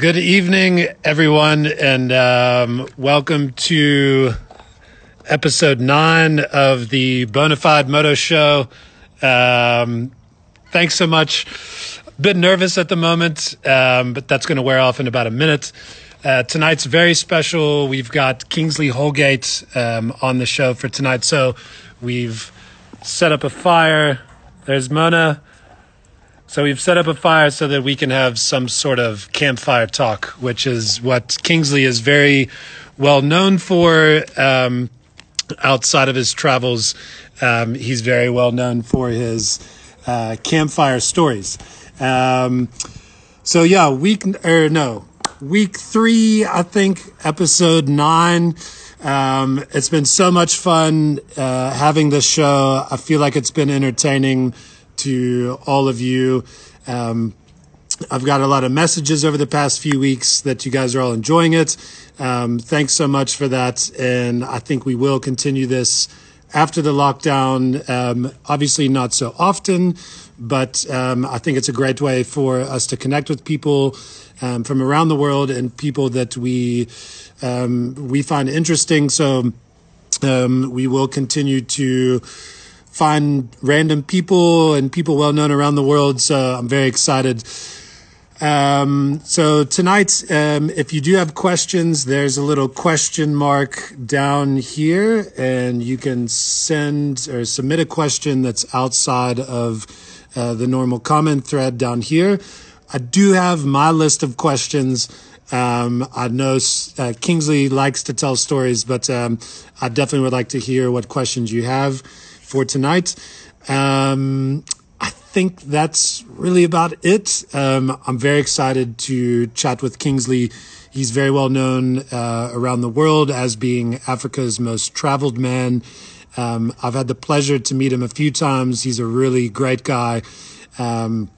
Good evening, everyone, and um, welcome to episode nine of the Bonafide Moto Show. Um, thanks so much. A bit nervous at the moment, um, but that's going to wear off in about a minute. Uh, tonight's very special. We've got Kingsley Holgate um, on the show for tonight. So we've set up a fire. There's Mona. So we've set up a fire so that we can have some sort of campfire talk, which is what Kingsley is very well known for. Um, outside of his travels, um, he's very well known for his uh, campfire stories. Um, so yeah, week or no, week three, I think, episode nine. Um, it's been so much fun uh, having this show. I feel like it's been entertaining to all of you. Um, I've got a lot of messages over the past few weeks that you guys are all enjoying it. Um, thanks so much for that. And I think we will continue this after the lockdown. Um, obviously, not so often, but um, I think it's a great way for us to connect with people um, from around the world and people that we um, we find interesting. So um, we will continue to find random people and people well known around the world. So I'm very excited. Um, so tonight, um, if you do have questions, there's a little question mark down here, and you can send or submit a question that's outside of uh, the normal comment thread down here. I do have my list of questions. Um, I know uh, Kingsley likes to tell stories, but um, I definitely would like to hear what questions you have for tonight. Um, I think that's really about it. Um, I'm very excited to chat with Kingsley. He's very well known uh, around the world as being Africa's most traveled man. Um, I've had the pleasure to meet him a few times. He's a really great guy. Um,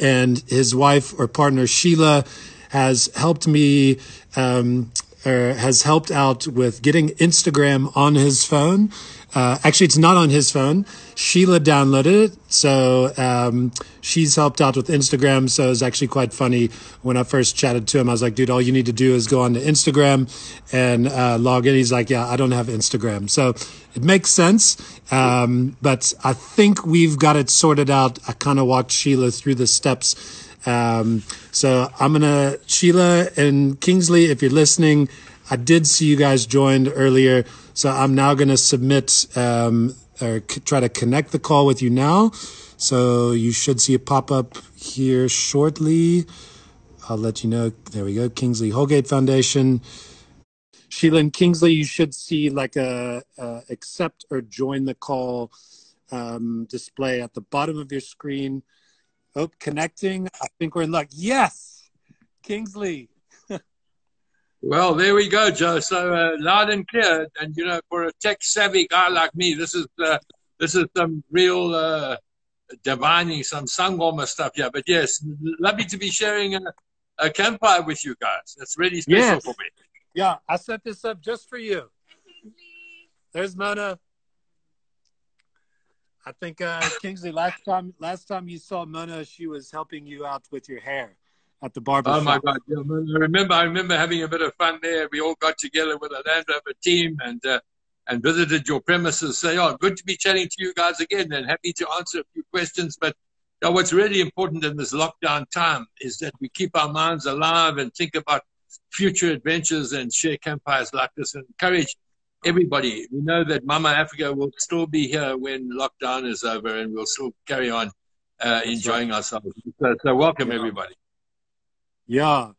and his wife or partner, Sheila, has helped me um, or has helped out with getting Instagram on his phone. Uh, actually, it's not on his phone. Sheila downloaded it, so um, she's helped out with Instagram. So it's actually quite funny when I first chatted to him. I was like, "Dude, all you need to do is go on to Instagram and uh, log in." He's like, "Yeah, I don't have Instagram," so it makes sense. Um, but I think we've got it sorted out. I kind of walked Sheila through the steps. Um, so I'm gonna Sheila and Kingsley, if you're listening, I did see you guys joined earlier. So I'm now going to submit um, or c- try to connect the call with you now. So you should see it pop up here shortly. I'll let you know. There we go. Kingsley Holgate Foundation. Sheila and Kingsley, you should see like a, a accept or join the call um, display at the bottom of your screen. Oh, connecting. I think we're in luck. Yes, Kingsley. Well, there we go, Joe. So uh, loud and clear, and you know, for a tech-savvy guy like me, this is uh, this is some real uh, divining, some sangoma stuff Yeah, But yes, lovely to be sharing a, a campfire with you guys. That's really special Yes. for me. Yeah, I set this up just for you. There's Mona. I think uh, Kingsley last time last time you saw Mona, she was helping you out with your hair at the barber Oh my. God! Yeah, I remember, I remember having a bit of fun there. We all got together with a Land Rover team and uh, and visited your premises. So, yeah, good to be chatting to you guys again, and happy to answer a few questions. But know, what's really important in this lockdown time is that we keep our minds alive and think about future adventures and share campfires like this and encourage everybody. We know that Mama Africa will still be here when lockdown is over, and we'll still carry on uh, enjoying ourselves. So, so welcome Yeah. everybody. Yeah.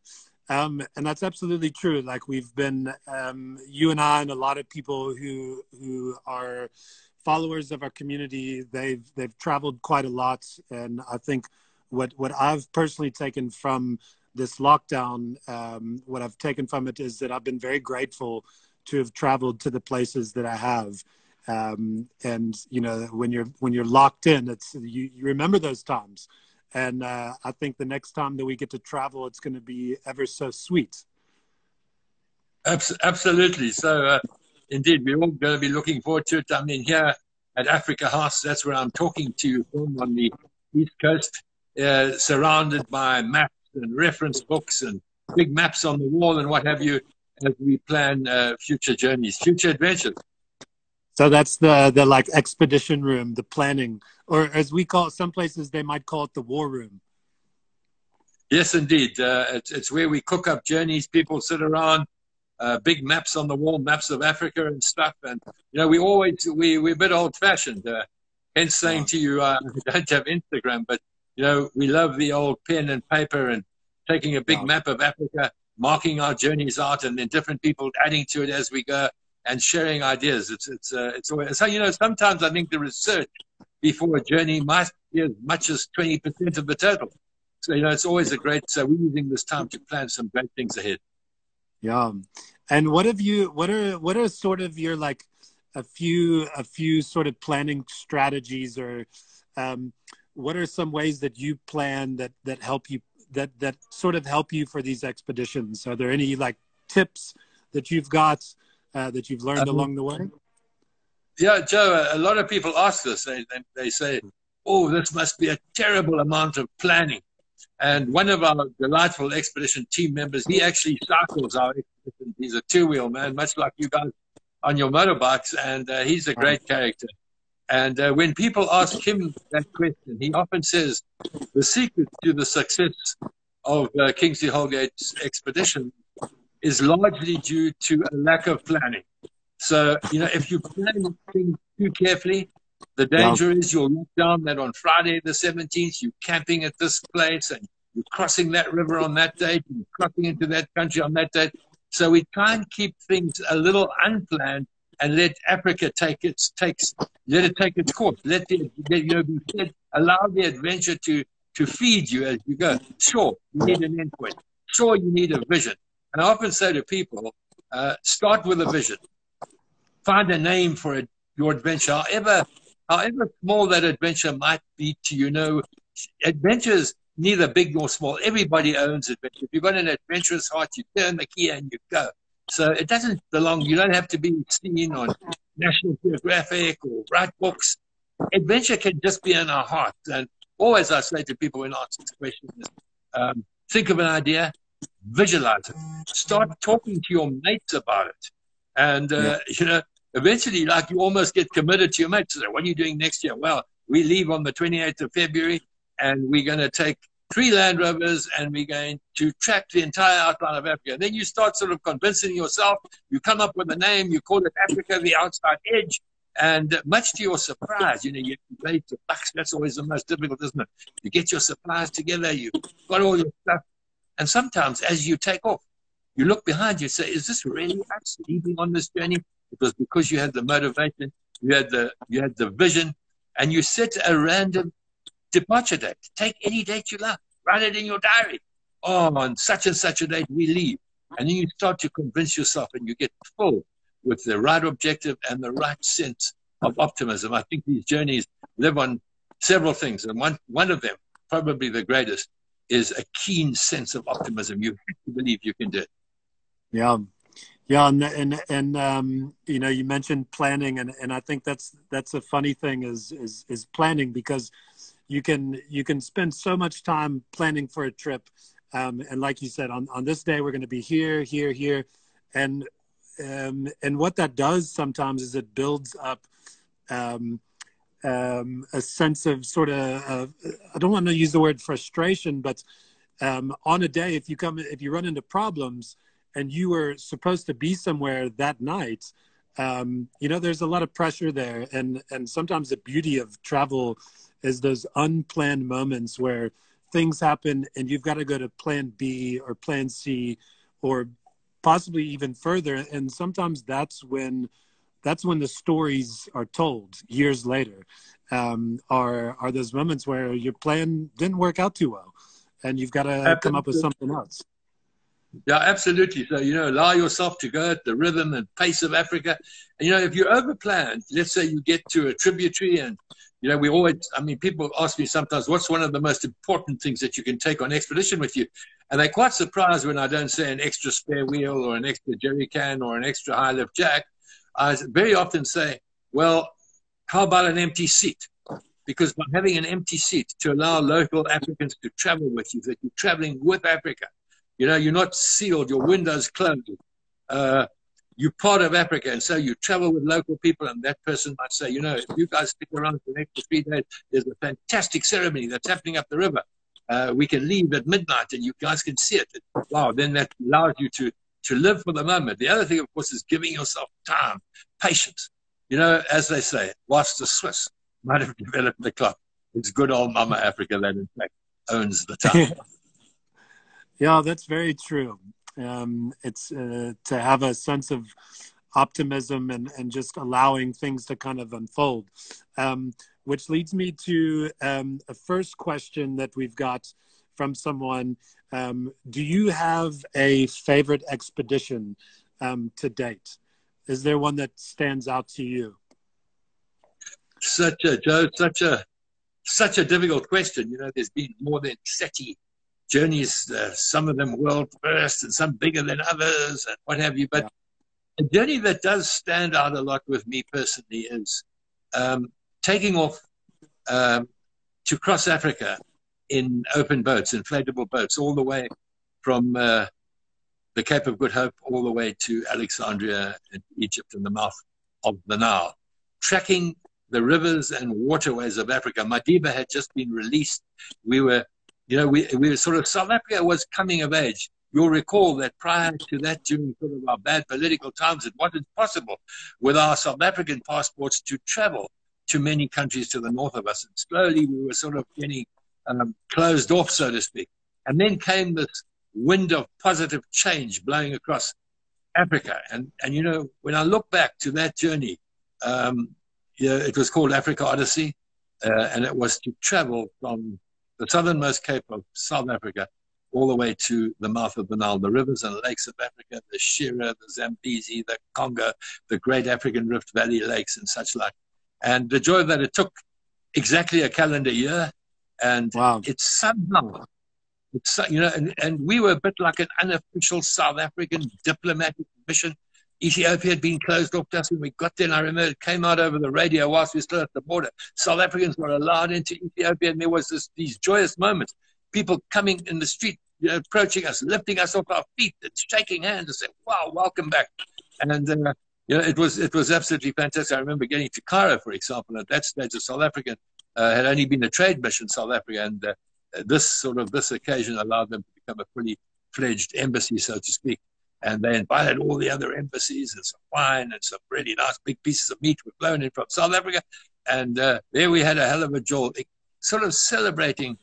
Um, and that's absolutely true. Like we've been, um, you and I, and a lot of people who who are followers of our community. They've they've traveled quite a lot, and I think what what I've personally taken from this lockdown, um, what I've taken from it is that I've been very grateful to have traveled to the places that I have. Um, and you know, when you're when you're locked in, it's you, you remember those times. And uh, I think the next time that we get to travel, it's going to be ever so sweet. Absolutely. So, uh, indeed, we're all going to be looking forward to it. I mean, here at Africa House, that's where I'm talking to you from on the East Coast, uh, surrounded by maps and reference books and big maps on the wall and what have you as we plan uh, future journeys, future adventures. So that's the the like expedition room, the planning, or as we call it, some places they might call it the war room. Yes, indeed. Uh, it's, it's where we cook up journeys. People sit around, uh, big maps on the wall, maps of Africa and stuff. And you know, we always we we're a bit old fashioned. Uh, hence saying to you, uh, we don't have Instagram, but you know, we love the old pen and paper and taking a big map of Africa, marking our journeys out, and then different people adding to it as we go and sharing ideas. It's it's uh, it's always so you know. Sometimes I think the research before a journey might be as much as twenty percent of the total. So you know, it's always a great. So we're using this time to plan some great things ahead. Yeah, and what have you? What are what are sort of your like a few a few sort of planning strategies or um, what are some ways that you plan that that help you that that sort of help you for these expeditions? Are there any like tips that you've got uh, that you've learned um, along the way? Yeah, Joe. A lot of people ask this. They they, they say, "Oh, this must be a terrible amount of planning." And one of our delightful expedition team members, he actually cycles our expedition. He's a two-wheel man, much like you guys on your motorbikes, and uh, he's a great character. And uh, when people ask him that question, he often says the secret to the success of uh, Kingsley Holgate's expedition is largely due to a lack of planning. So, you know, if you plan things too carefully, the danger yeah. is you'll look down that on Friday the 17th, you're camping at this place and you're crossing that river on that date, and you're crossing into that country on that date. So we try and keep things a little unplanned and let Africa take its takes let it take its course. Let the you know be fed, allow the adventure to to feed you as you go. Sure, you need an endpoint. Sure, you need a vision. And I often say to people, uh, start with a vision. Find a name for your adventure, however however small that adventure might be to you. Know adventures neither big nor small. Everybody owns adventure. If you've got an adventurous heart, you turn the key and you go. So it doesn't belong, you don't have to be seen on National Geographic or write books. Adventure can just be in our hearts. And always I say to people when I ask this question um, think of an idea, visualize it. Start talking to your mates about it. And, uh, yeah. you know, eventually, like you almost get committed to your mates. So, what are you doing next year? Well, we leave on the 28th of February and we're going to take three Land Rovers and we're going to track the entire outline of Africa. And Then you start sort of convincing yourself. You come up with a name. You call it Africa, the outside edge. And much to your surprise, you know, you play the bucks. That's always the most difficult, isn't it? You get your supplies together. You've got all your stuff. And sometimes as you take off, you look behind you and say, is this really us leaving on this journey? It was because you had the motivation, you had the, you had the vision, and you set a random departure date. Take any date you like. Write it in your diary. Oh, on such and such a date we leave. And then you start to convince yourself and you get full with the right objective and the right sense of optimism. I think these journeys live on several things. And one, one of them, probably the greatest, is a keen sense of optimism. You believe you can do it. Yeah. Yeah, and and and um, you know, you mentioned planning, and, and I think that's that's a funny thing is is is planning because you can you can spend so much time planning for a trip um, and like you said on, on this day we're going to be here here here and um, and what that does sometimes is it builds up um, um a sense of sort of i don't want to use the word frustration but um, on a day if you come if you run into problems and you were supposed to be somewhere that night um, you know there's a lot of pressure there. And and sometimes the beauty of travel is those unplanned moments where things happen and you've got to go to plan B or plan C or possibly even further. And sometimes that's when that's when the stories are told years later um, are are those moments where your plan didn't work out too well and you've got to come up with something else yeah, absolutely. So, you know, allow yourself to go at the rhythm and pace of Africa. And, you know, if you overplan, let's say you get to a tributary and you know, we always, I mean, people ask me sometimes, what's one of the most important things that you can take on expedition with you? And they're quite surprised when I don't say an extra spare wheel or an extra jerry can or an extra high lift jack. I very often say, well, how about an empty seat? Because by having an empty seat to allow local Africans to travel with you, that you're traveling with Africa, You know, you're not sealed, your windows closed. Uh, you're part of Africa, and so you travel with local people, and that person might say, you know, if you guys stick around for the next three days, there's a fantastic ceremony that's happening up the river. Uh, we can leave at midnight, and you guys can see it. Wow, then that allows you to to live for the moment. The other thing, of course, is giving yourself time, patience. You know, as they say, whilst the Swiss might have developed the clock, it's good old Mama Africa that, in fact, owns the time. yeah, that's very true. Um, it's uh, to have a sense of optimism and, and just allowing things to kind of unfold. Um, which leads me to um, a first question that we've got from someone. Um, do you have a favorite expedition um, to date? Is there one that stands out to you? Such a Joe, such a such a difficult question. You know, there's been more than 30 journeys, uh, some of them world first and some bigger than others and what have you. But yeah. a journey that does stand out a lot with me personally is um, taking off um, to cross Africa in open boats, inflatable boats, all the way from uh, the Cape of Good Hope all the way to Alexandria in Egypt and the mouth of the Nile, tracking the rivers and waterways of Africa. Madiba had just been released. We were, you know, we, we were sort of, South Africa was coming of age. You'll recall that prior to that, during sort of our bad political times, it wasn't possible with our South African passports to travel to many countries to the north of us. And slowly we were sort of getting um, closed off, so to speak. And then came this wind of positive change blowing across Africa. And, and you know, when I look back to that journey, um, yeah, it was called Africa Odyssey, uh, and it was to travel from the southernmost cape of South Africa all the way to the mouth of the Nile, the rivers and lakes of Africa, the Shira, the Zambezi, the Congo, the great African Rift Valley lakes, and such like. And the joy that it took exactly a calendar year, and wow. it's somehow, it's you know, and, and we were a bit like an unofficial South African diplomatic mission. Ethiopia had been closed off to us when we got there. And I remember it came out over the radio whilst we were still at the border. South Africans were allowed into Ethiopia, and there was this, these joyous moments. People coming in the street, you know, approaching us, lifting us off our feet, and shaking hands and saying, "Wow, welcome back." And uh, you know, it was it was absolutely fantastic. I remember getting to Cairo, for example, at that stage, a South African had only been a trade mission in South Africa, and uh, this sort of this occasion allowed them to become a fully fledged embassy, so to speak. And they invited all the other embassies and some wine and some really nice big pieces of meat were flown in from South Africa. And uh, there we had a hell of a joy, sort of celebrating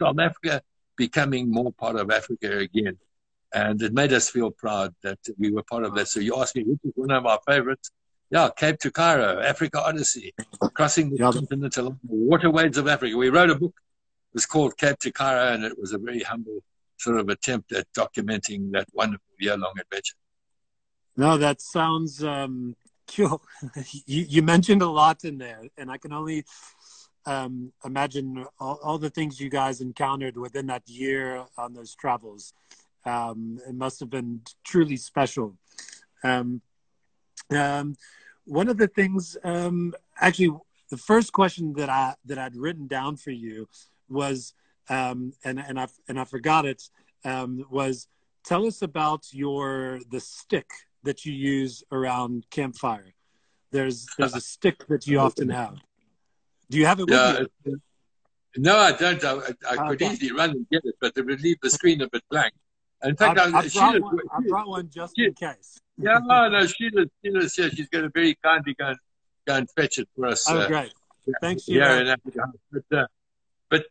South Africa becoming more part of Africa again. And it made us feel proud that we were part of that. So you asked me, which is one of our favorites? Yeah, Cape to Cairo, Africa Odyssey, crossing the yeah. continent along the waterways of Africa. We wrote a book. It was called Cape to Cairo, and it was a very humble sort of attempt at documenting that wonderful year-long adventure. No, that sounds um, cool. you, you, mentioned a lot in there, and I can only um, imagine all, all, the things you guys encountered within that year on those travels. Um, it must have been truly special. Um, um, one of the things, um, actually, the first question that I that I'd written down for you was, um, and and I and I forgot it, um, was tell us about your the stick that you use around campfire. There's there's a stick that you often have. Do you have it yeah, with you? No, I don't. I, I could okay. easily run and get it, but it would leave the screen a bit blank. In fact, I, I, I brought, one, I brought one just she, in case. Yeah, no, no, Sheila's, Sheila's here. She's going to very kindly go and, go and fetch it for us. Oh, uh, great. Thanks, Sheila. Yeah, but, uh, but,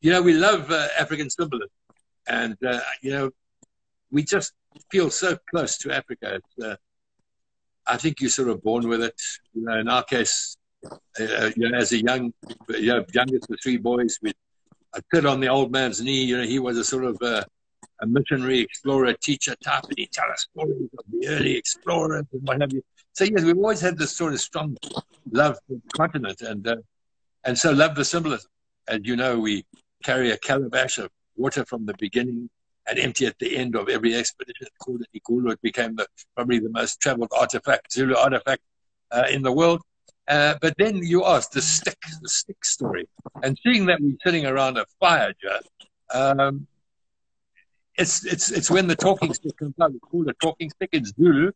you know, we love uh, African symbolism. And, uh, you know, we just feel so close to Africa. Uh, I think you're sort of born with it. You know, in our case, uh, you know, as a young, you know, youngest of three boys, we I sit on the old man's knee. You know, he was a sort of uh, a missionary explorer, teacher type, and he tell us stories of the early explorers and what have you. So yes, we've always had this sort of strong love for the continent, and uh, and so love the symbolism. And you know, we carry a calabash of water from the beginning and empty at the end of every expedition. Called it Igulu. It became the, probably the most traveled artifact, Zulu artifact uh, in the world. Uh, but then you asked the stick, the stick story, and seeing that we're sitting around a fire, Joe, um, it's it's it's when the talking stick comes out. It's called a talking stick. It's Zulu,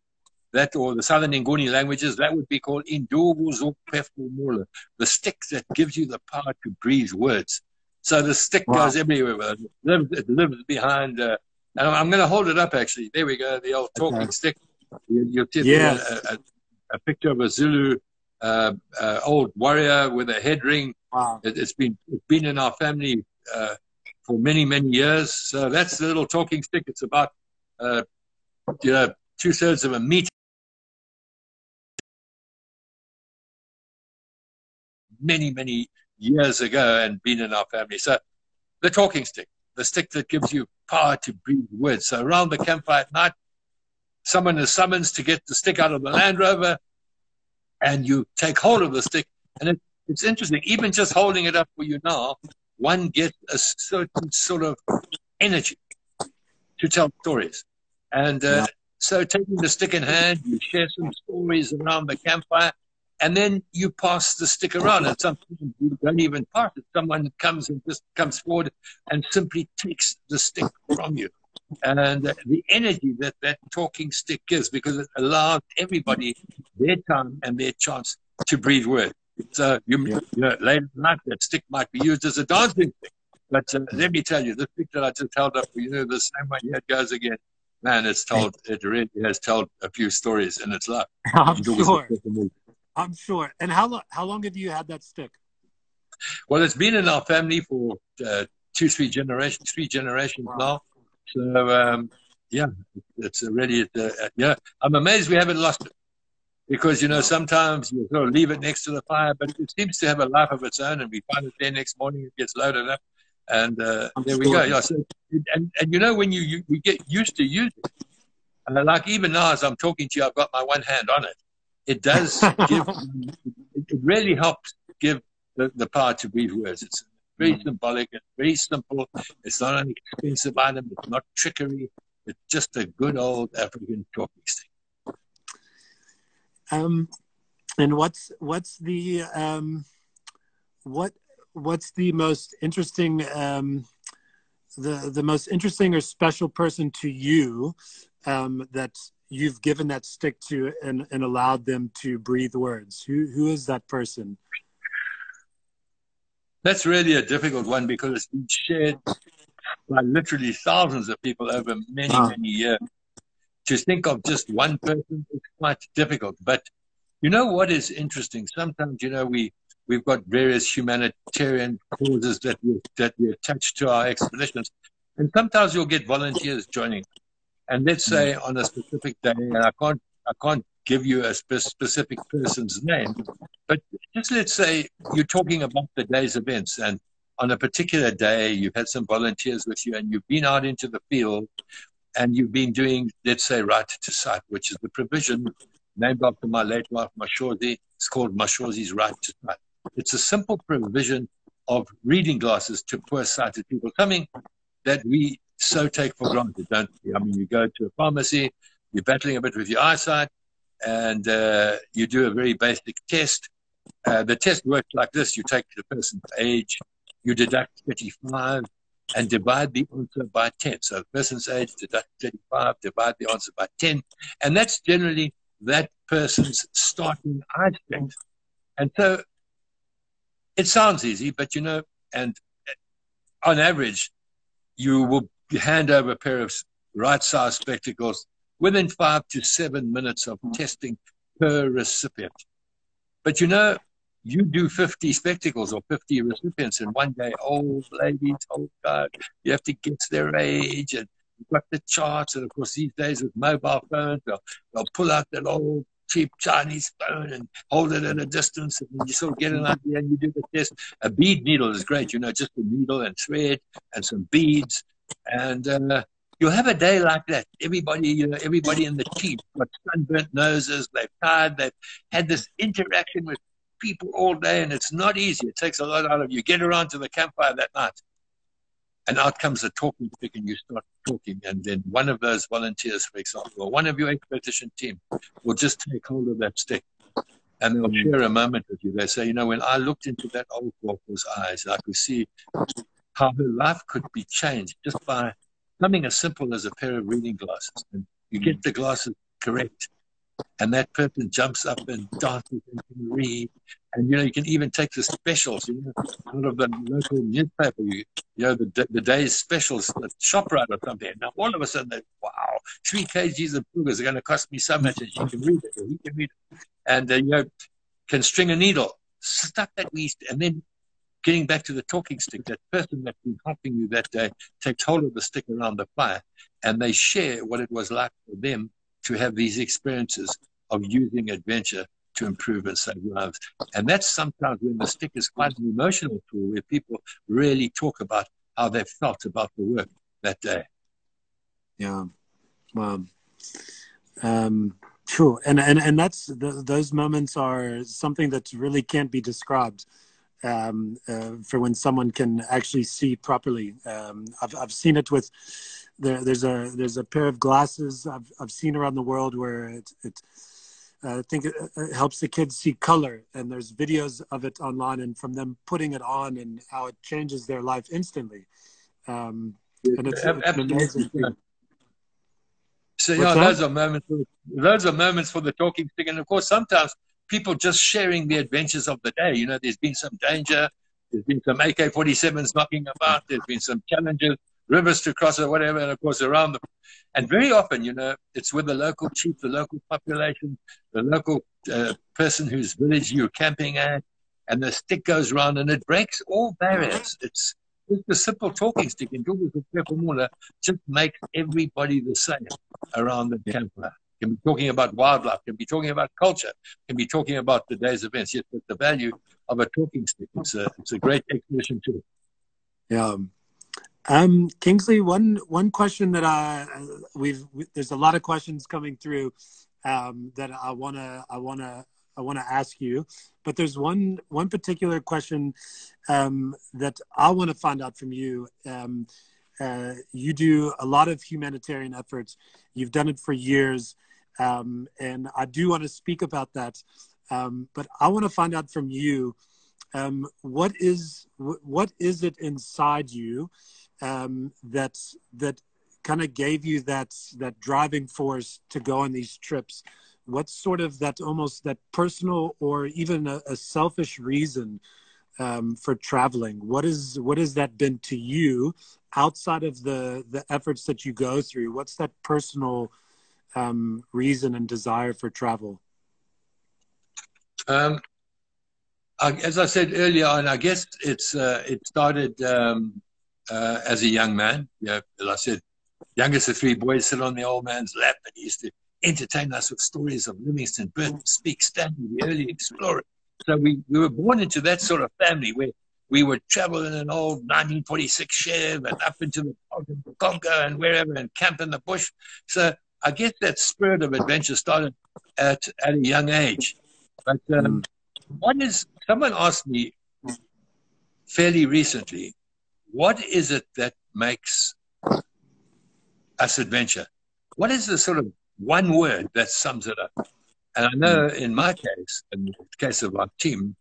that or the Southern Nguni languages. That would be called Indubu Mula, the stick that gives you the power to breathe words. So the stick wow. goes everywhere. It lives, it lives behind. Uh, and I'm going to hold it up. Actually, there we go. The old talking okay. stick. You, get yes. a, a, a, picture of a Zulu uh, uh, old warrior with a head ring. Wow. It, has been it's been in our family uh, for many, many years. So that's the little talking stick. It's about, uh, you know, two thirds of a meter. Many, many years ago and been in our family. So the talking stick, the stick that gives you power to breathe words. So around the campfire at night, someone is summoned to get the stick out of the Land Rover and you take hold of the stick. And it, it's interesting, even just holding it up for you now, one gets a certain sort of energy to tell stories. And uh, yeah. so, taking the stick in hand, you share some stories around the campfire, and then you pass the stick around. And sometimes you don't even pass it. Someone comes and just comes forward and simply takes the stick from you. And uh, the energy that that talking stick gives, because it allows everybody their time and their chance to breathe words. So you, yeah. you know, later night that stick might be used as a dancing stick. But uh, let me tell you, this stick that I just held up, you know, the same way here it goes again. Man, it's told, it really has told a few stories in its life. I'm sure. I'm sure. And how long, how long have you had that stick? Well, it's been in our family for uh, two, three generations, three generations wow. now. So, um, yeah, it's really, uh, yeah, I'm amazed we haven't lost it because you know sometimes you sort of leave it next to the fire, but it seems to have a life of its own, and we find it there next morning. It gets loaded up, and uh, there we go. Yeah, so, and and you know when you, you, you get used to using it, uh, like even now as I'm talking to you, I've got my one hand on it. It does give. it really helps give the, the power to breathe words. It's very symbolic. It's very simple. It's not an expensive item. It's not trickery. It's just a good old African talking stick. Um, and what's what's the um, what what's the most interesting um, the the most interesting or special person to you um, that you've given that stick to and, and allowed them to breathe words? Who who is that person? That's really a difficult one because it's been shared by literally thousands of people over many, wow. many years to think of just one person is quite difficult. But you know what is interesting? Sometimes, you know, we, we've got various humanitarian causes that we, that we attach to our expeditions. And sometimes you'll get volunteers joining. And let's say mm. on a specific day, and I can't, I can't give you a spe- specific person's name, but just let's say you're talking about the day's events and on a particular day, you've had some volunteers with you and you've been out into the field and you've been doing, let's say, right to sight, which is the provision named after my late wife, Mashozi. It's called Mashozi's Right to Sight. It's a simple provision of reading glasses to poor sighted people, coming that we so take for granted, don't we? I mean, you go to a pharmacy, you're battling a bit with your eyesight, and uh, you do a very basic test. Uh, the test works like this you take the person's age, you deduct 35, and divide the answer by 10. So person's age, deduct 35, divide the answer by 10. And that's generally that person's starting eyesight. And so it sounds easy, but you know, and uh, on average, you will hand over a pair of right size spectacles within five to seven minutes of testing per recipient. But you know, you do 50 spectacles or 50 recipients in one day, old ladies, old God, you have to guess their age and you've got the charts. And of course, these days with mobile phones, they'll, they'll pull out that old cheap Chinese phone and hold it at a distance and you sort of get an idea and you do the test. A bead needle is great, you know, just a needle and thread and some beads. And uh, you'll have a day like that. Everybody, you know, everybody in the team got sunburnt noses, they've tired, they've had this interaction with people all day, and it's not easy. It takes a lot out of you. Get around to the campfire that night, and out comes a talking stick, and you start talking. And then one of those volunteers, for example, or one of your expedition team, will just take hold of that stick, and they'll share a moment with you. They say, you know, when I looked into that old walker's eyes, I could see how her life could be changed just by something as simple as a pair of reading glasses. And you get the glasses correct, and that person jumps up and dances and can read. And you know, you can even take the specials, you know, out of the local newspaper, you, you know, the, the day's specials, the shop ShopRite or something. Now, all of a sudden, they, wow, three kgs of boogers are going to cost me so much, and she can read it, he can read it. And, uh, you know, can string a needle, stuff that we, and then getting back to the talking stick, that person that's been helping you that day takes hold of the stick around the fire and they share what it was like for them to have these experiences of using adventure to improve and save lives. And that's sometimes when the stick is quite an emotional tool where people really talk about how they felt about the work that day. Yeah. Wow. Um, True, and and and that's the, those moments are something that really can't be described um, uh, for when someone can actually see properly. Um, I've I've seen it with there, there's a there's a pair of glasses I've I've seen around the world where it it uh, I think it, it, helps the kids see color, and there's videos of it online, and from them putting it on and how it changes their life instantly. Um, and it's, it's amazing. So yeah, those are moments. Those are moments for the talking stick, and of course, sometimes people just sharing the adventures of the day. You know, there's been some danger, there's been some AK-47s knocking about, there's been some challenges, rivers to cross or whatever, and of course around them. And very often, you know, it's with the local chief, the local population, the local uh, person whose village you're camping at, and the stick goes around and it breaks all barriers. It's just a simple talking stick and in Google formula just makes everybody the same around the campfire. Can be talking about wildlife, can be talking about culture, can be talking about the day's events. Yes, but the value of a talking stick. It's a it's a great exhibition too. Yeah. Um, Kingsley, one one question that I we've we, there's a lot of questions coming through um, that I wanna I wanna I want to ask you, but there's one one particular question um, that I want to find out from you. Um, uh, you do a lot of humanitarian efforts. You've done it for years, um, and I do want to speak about that. Um, but I want to find out from you um, what is what is it inside you um, that that kind of gave you that that driving force to go on these trips? What sort of that almost that personal or even a, a selfish reason um, for traveling? What is what has that been to you outside of the the efforts that you go through? What's that personal um, reason and desire for travel um, as i said earlier and i guess it's uh, it started um, uh, as a young man yeah as i said youngest of three boys sit on the old man's lap and he used to entertain us with stories of Livingstone, Burton, Speke, Stanley, the early explorer. So we, we were born into that sort of family where we would travel in an old 1946 Chev and up into the Congo and wherever and camp in the bush. So I guess that spirit of adventure started at, at a young age. But um, what is, someone asked me fairly recently, what is it that makes us adventure? What is the sort of one word that sums it up. And I know in my case, in the case of our team,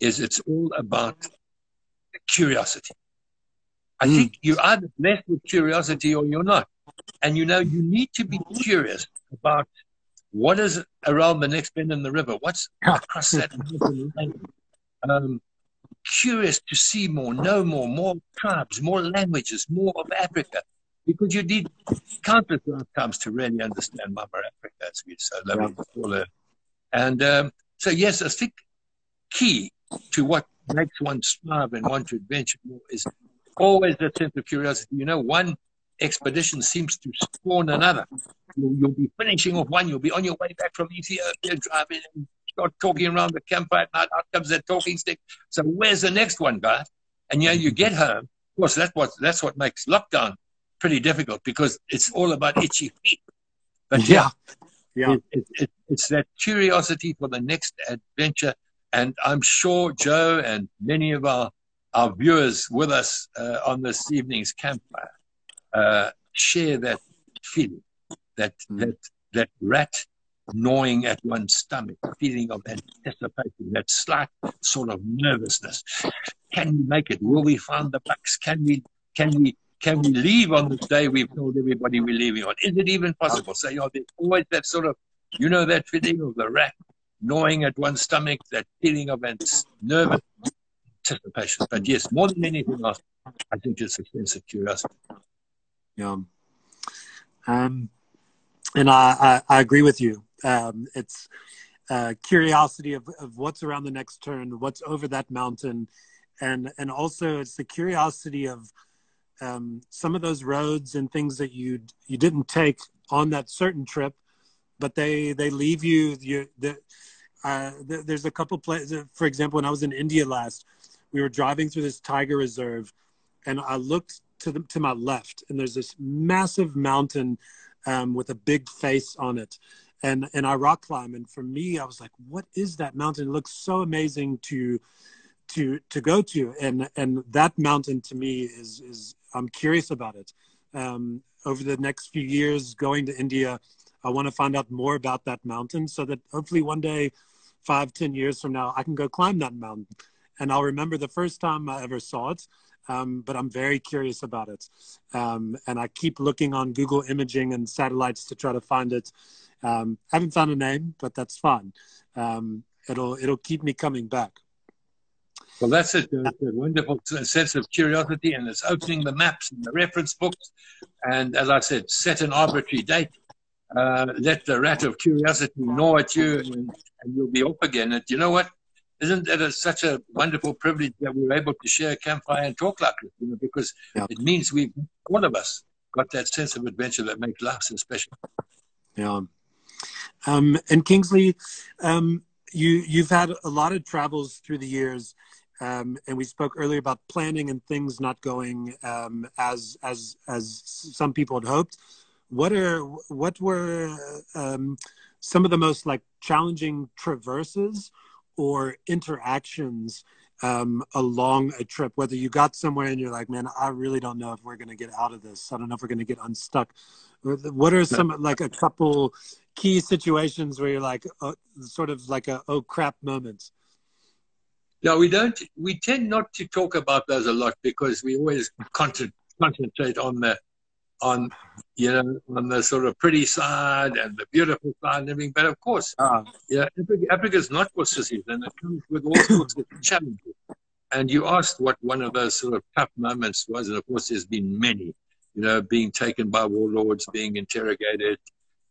is it's all about curiosity. I mm. think you're either blessed with curiosity or you're not. And you know, you need to be curious about what is around the next bend in the river, what's across that. Um, curious to see more, know more, more tribes, more languages, more of Africa because you need countless lifetimes to really understand Mama Africa, as we so lovely yeah. call her. And um, so, yes, I think key to what makes one strive and want to adventure more is always that sense of curiosity. You know, one expedition seems to spawn another. You'll, you'll, be finishing off one, you'll be on your way back from Ethiopia, driving and start talking around the campfire at night. Out comes that talking stick. So, where's the next one, guys? And you know, you get home. Of course, that's what that's what makes lockdown pretty difficult because it's all about itchy feet. But yeah, yeah, it, it, it, it's that curiosity for the next adventure. And I'm sure Joe and many of our, our viewers with us uh, on this evening's campfire uh, share that feeling, that, mm. that, that rat gnawing at one's stomach, feeling of anticipation, that slight sort of nervousness. Can we make it? Will we find the bucks? Can we, can we can we leave on the day we've told everybody we're leaving on? Is it even possible? So, you know, there's always that sort of, you know, that feeling of the rat gnawing at one's stomach, that feeling of nervous anticipation. But yes, more than anything else, I think it's a sense of curiosity. Yeah. Um, and I, I, I, agree with you. Um, it's uh, curiosity of, of what's around the next turn, what's over that mountain, and and also it's the curiosity of um, some of those roads and things that you you didn't take on that certain trip, but they they leave you. You the, uh, the, there's a couple places. For example, when I was in India last, we were driving through this tiger reserve, and I looked to the to my left, and there's this massive mountain um, with a big face on it. And and I rock climb, and for me, I was like, "What is that mountain? It looks so amazing to to to go to." And and that mountain to me is is I'm curious about it. Um, over the next few years, going to India, I want to find out more about that mountain, so that hopefully one day, five ten years from now, I can go climb that mountain, and I'll remember the first time I ever saw it um, but I'm very curious about it. Um, and I keep looking on Google imaging and satellites to try to find it. Um, haven't found a name, but that's fun. Um, it'll it'll keep me coming back. Well, that's a, a, wonderful sense of curiosity, and it's opening the maps and the reference books, and as I said, set an arbitrary date. Uh, let the rat of curiosity gnaw at you, and, and you'll be off again. And you know what? Isn't it a, such a wonderful privilege that we're able to share a campfire and talk like this? You know, because yeah. it means we've all of us, got that sense of adventure that makes life so special. Yeah. Um, and Kingsley, um, you you've had a lot of travels through the years, um, and we spoke earlier about planning and things not going um, as as as some people had hoped. What are what were um, some of the most like challenging traverses? Or interactions um, along a trip, whether you got somewhere and you're like, man, I really don't know if we're going to get out of this. I don't know if we're going to get unstuck. What are some, like a couple key situations where you're like, uh, sort of like a, oh crap moments? Yeah, we don't, we tend not to talk about those a lot because we always concentrate on the on you know on the sort of pretty side and the beautiful side and everything. But of course, uh, yeah, Africa, is not for sissies, and it comes with all sorts of challenges. And you asked what one of those sort of tough moments was, and of course, there's been many. You know, being taken by warlords, being interrogated,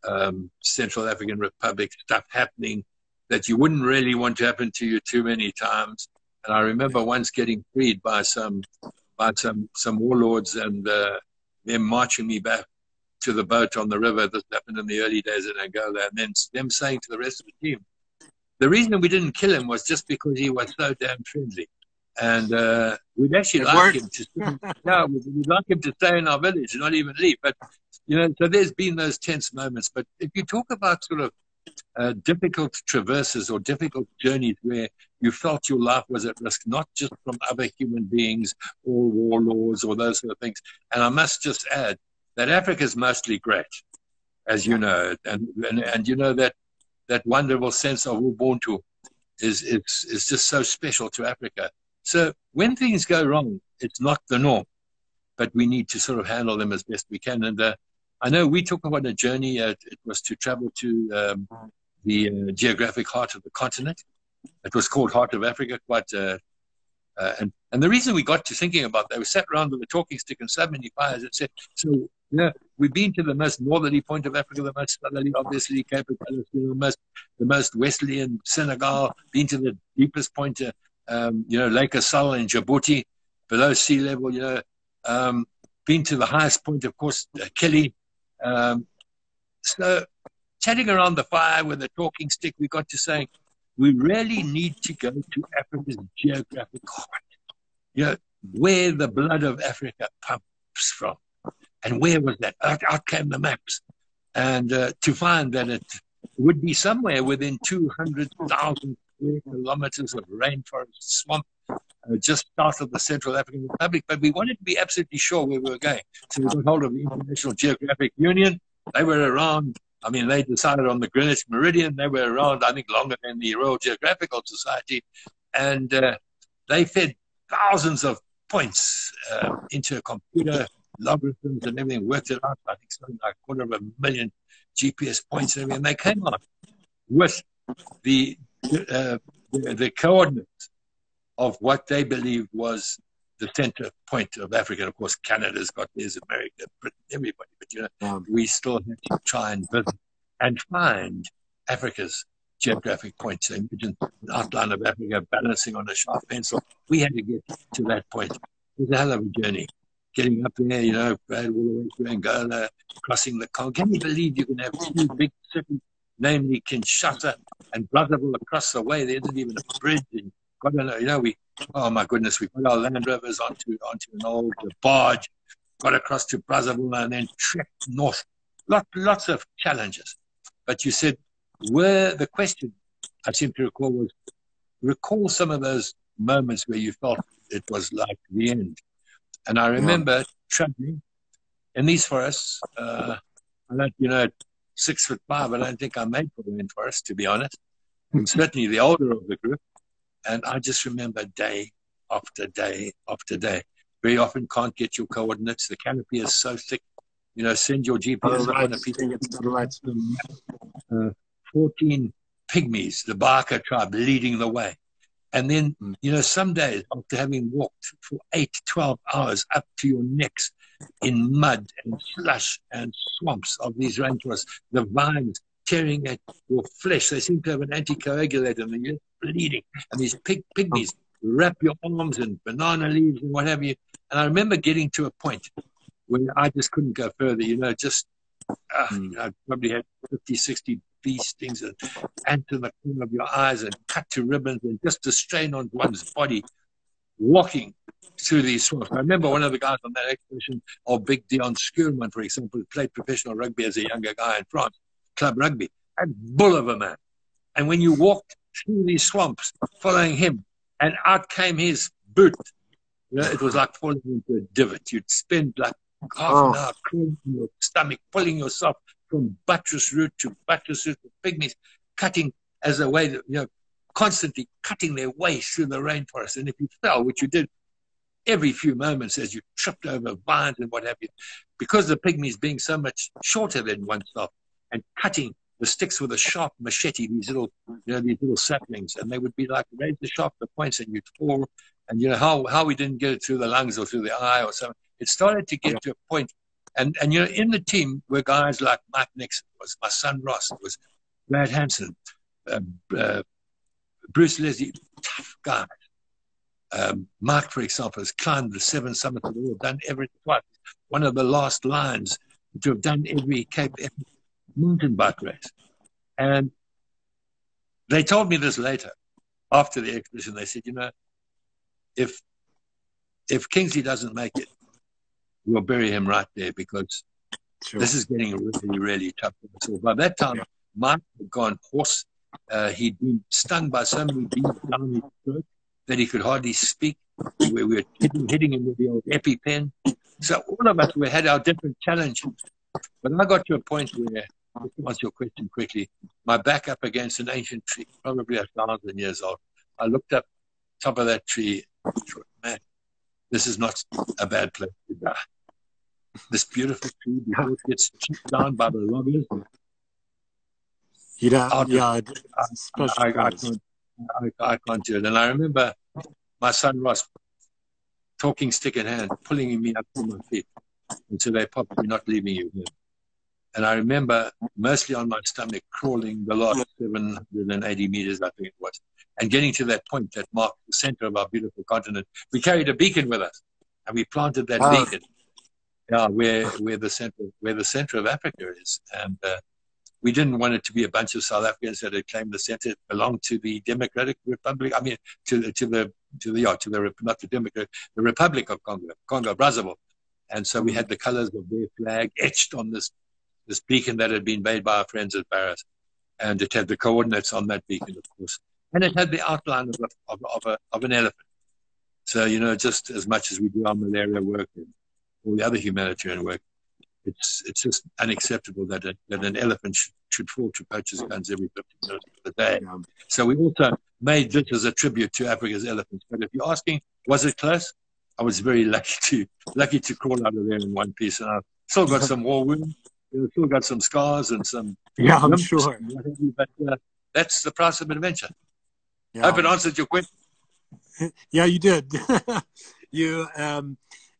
um, Central African Republic stuff happening that you wouldn't really want to happen to you too many times. And I remember once getting freed by some by some some warlords and uh, them marching me back to the boat on the river. This happened in the early days in Angola. And then them saying to the rest of the team, the reason we didn't kill him was just because he was so damn friendly. And uh, we'd actually it like worked. him to yeah, we'd like him to stay in our village not even leave. But you know, so there's been those tense moments. But if you talk about sort of uh, difficult traverses or difficult journeys where you felt your life was at risk, not just from other human beings or warlords or those sort of things. And I must just add that Africa is mostly great, as you know, and, and, and you know that that wonderful sense of Ubuntu is, is, is just so special to Africa. So when things go wrong, it's not the norm, but we need to sort of handle them as best we can. And uh, I know we took on a journey. Uh, it was to travel to um, the uh, geographic heart of the continent. It was called Heart of Africa. Quite, uh, uh, and and the reason we got to thinking about that, we sat around with a talking stick and so many fires and said, so yeah, we've been to the most northerly point of Africa, the most southerly, obviously, Cape Coast, the most the most westerly in Senegal. Been to the deepest point, uh, um, you know, Lake Assal in Djibouti, below sea level. You know, um, been to the highest point, of course, uh, Kili, um, so, chatting around the fire with a talking stick, we got to saying, we really need to go to Africa's geographic heart. You know, where the blood of Africa pumps from. And where was that? Out, out came the maps. And uh, to find that it would be somewhere within 200,000 square kilometers of rainforest swamp uh, just south of the Central African Republic, but we wanted to be absolutely sure where we were going. So we got hold of the International Geographic Union. They were around. I mean, they decided on the Greenwich Meridian. They were around, I think, longer than the Royal Geographical Society. And uh, they fed thousands of points uh, into a computer logarithms and everything, worked it out. I think something like a quarter of a million GPS points and everything. And they came up with the, uh, the, the coordinates of what they believed was the center point of Africa. And of course, Canada's got theirs, America, Britain, everybody. But you know, um, we still have to try and visit and find Africa's geographic points. Imagine an outline of Africa balancing on a sharp pencil. We had to get to that point. It was a hell of a journey. Getting up there, you know, all the way through Angola, crossing the Congo. Can you believe you can have two big cities, namely Kinshasa and Brazzaville across the way? There isn't even a bridge. And God, you know, we, oh my goodness, we put our Land Rovers onto, onto an old barge, got across to Brazzaville and then trekked north. Lot, lots of challenges. But you said where the question I seem to recall was recall some of those moments where you felt it was like the end. And I remember yeah. traveling in these forests. Uh, I don't, you know, six foot five. I don't think I made for the wind forest, to be honest. I'm certainly the older of the group. And I just remember day after day after day. Very often can't get your coordinates. The canopy is so thick. You know, send your GPS oh, right. on a piece right. uh, 14 pygmies, the Baka tribe, leading the way. And then, you know, some days after having walked for eight, 12 hours up to your necks in mud and slush and swamps of these rainforests, the vines tearing at your flesh, they seem to have an anticoagulator and you're bleeding. And these pig, pygmies wrap your arms in banana leaves and what have you. And I remember getting to a point where I just couldn't go further, you know, just, uh, mm. I probably had 50, 60 bee stings and enter the corner of your eyes and cut to ribbons and just a strain on one's body walking through these swamps. I remember one of the guys on that expedition, or Big Dion Skuurman, for example, played professional rugby as a younger guy in France, club rugby, A bull of a man. And when you walked through these swamps following him, and out came his boot, you know, it was like falling into a divot. You'd spend like half oh. an hour crawling your stomach, pulling yourself from buttress root to buttress root, the pygmies cutting as a way, that, you know, constantly cutting their way through the rainforest. And if you fell, which you did every few moments as you tripped over vines and what have you, because the pygmies being so much shorter than oneself and cutting the sticks with a sharp machete, these little, you know, these little saplings, and they would be like razor sharp the points, and you'd fall. And you know how how we didn't get it through the lungs or through the eye or something. It started to get to a point and, and you know, in the team were guys like Mike Nixon, was my son Ross, was Brad Hanson, uh, uh, Bruce Leslie, tough guy. Um, Mark, for example, has climbed the seven summits of the world, done every twice. One of the last lines to have done every Cape mountain bike race. And they told me this later, after the expedition. They said, you know, if if Kingsley doesn't make it, we'll bury him right there because sure. this is getting really, really tough. So by that time, yeah. Mike had gone hoarse. Uh, he'd been stung by so many bees down his throat that he could hardly speak. We were hitting, hitting him with the old EpiPen. So all of us we had our different challenges. But I got to a point where, answer your question quickly, my back up against an ancient tree, probably a thousand years old. I looked up top of that tree. Man, this is not a bad place to die this beautiful tree before it gets chipped down by the loggers. Yeah, I'll, yeah, I, I, I, can't, I, can't do it. And I remember my son Ross talking stick in hand, pulling me up to my feet until they popped, We're not leaving you here. And I remember mostly on my stomach crawling the last 780 meters, I think it was, and getting to that point that marked the center of our beautiful continent. We carried a beacon with us and we planted that wow. beacon yeah, where where the center where the center of Africa is, and uh, we didn't want it to be a bunch of South Africans that had claimed the center. It belonged to the Democratic Republic. I mean, to the to the to the yeah, to the not the Democrat, the Republic of Congo, Congo Brazzaville, and so we had the colors of their flag etched on this this beacon that had been made by our friends at Paris, and it had the coordinates on that beacon, of course, and it had the outline of a, of, of, a, of an elephant. So you know, just as much as we do our malaria work and all the other humanitarian work. It's it's just unacceptable that a, that an elephant should, should fall to poachers' guns every 50 minutes of the day. So we also made this as a tribute to Africa's elephants. But if you're asking, was it close? I was very lucky to lucky to crawl out of there in one piece, and I've still got some war wounds, still got some scars and some. Yeah, I'm sure. But uh, that's the price of adventure. Yeah. I hope it answered your question. yeah, you did. you um,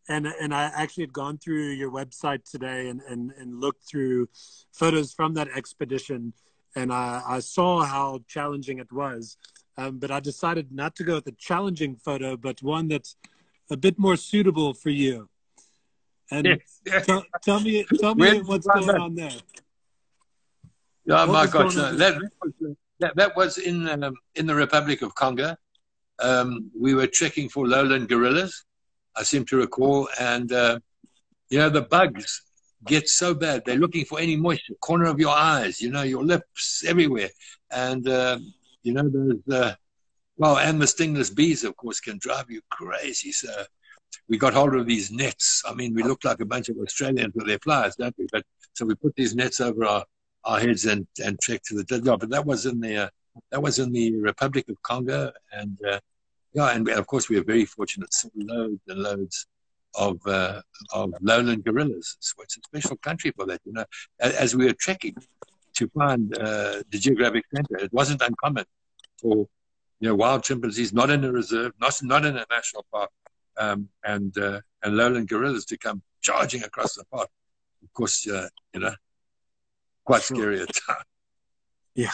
and and I actually had gone through your website today and and, and looked through photos from that expedition, and I, I saw how challenging it was. Um, but I decided not to go with a challenging photo, but one that's a bit more suitable for you. And tell, tell, me, tell me what's going on there. Oh what my gosh, no, that, that, that was in um, in the Republic of Congo. Um, we were checking for lowland gorillas, I seem to recall, and uh, you know the bugs get so bad. They're looking for any moisture, corner of your eyes, you know, your lips, everywhere, and uh, you know those. Uh, well, and the stingless bees, of course, can drive you crazy. So we got hold of these nets. I mean, we looked like a bunch of Australians with their flies, don't we? But so we put these nets over our our heads and and trek to the yeah, but that was in the uh, that was in the Republic of Congo, and uh, yeah, and we, of course we are very fortunate. So loads and loads of uh, of lowland gorillas. It's, it's, a special country for that. You know, as we were trekking to find uh, the geographic center, it wasn't uncommon for you know wild chimpanzees not in a reserve, not not in a national park, um, and uh, and lowland gorillas to come charging across the park. Of course, uh, you know, quite scary at times. Yeah.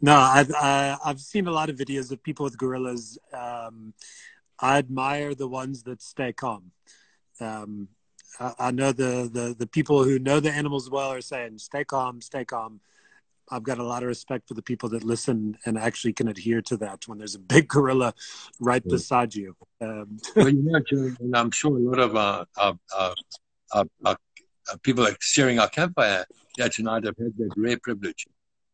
No, I've uh, I've seen a lot of videos of people with gorillas. Um, I admire the ones that stay calm. Um, I, I, know the, the the people who know the animals well are saying, "Stay calm, stay calm." I've got a lot of respect for the people that listen and actually can adhere to that when there's a big gorilla right yeah. beside you. Um, well, you know, and I'm sure a lot of our, our, our people are sharing our campfire yeah, tonight have had that rare privilege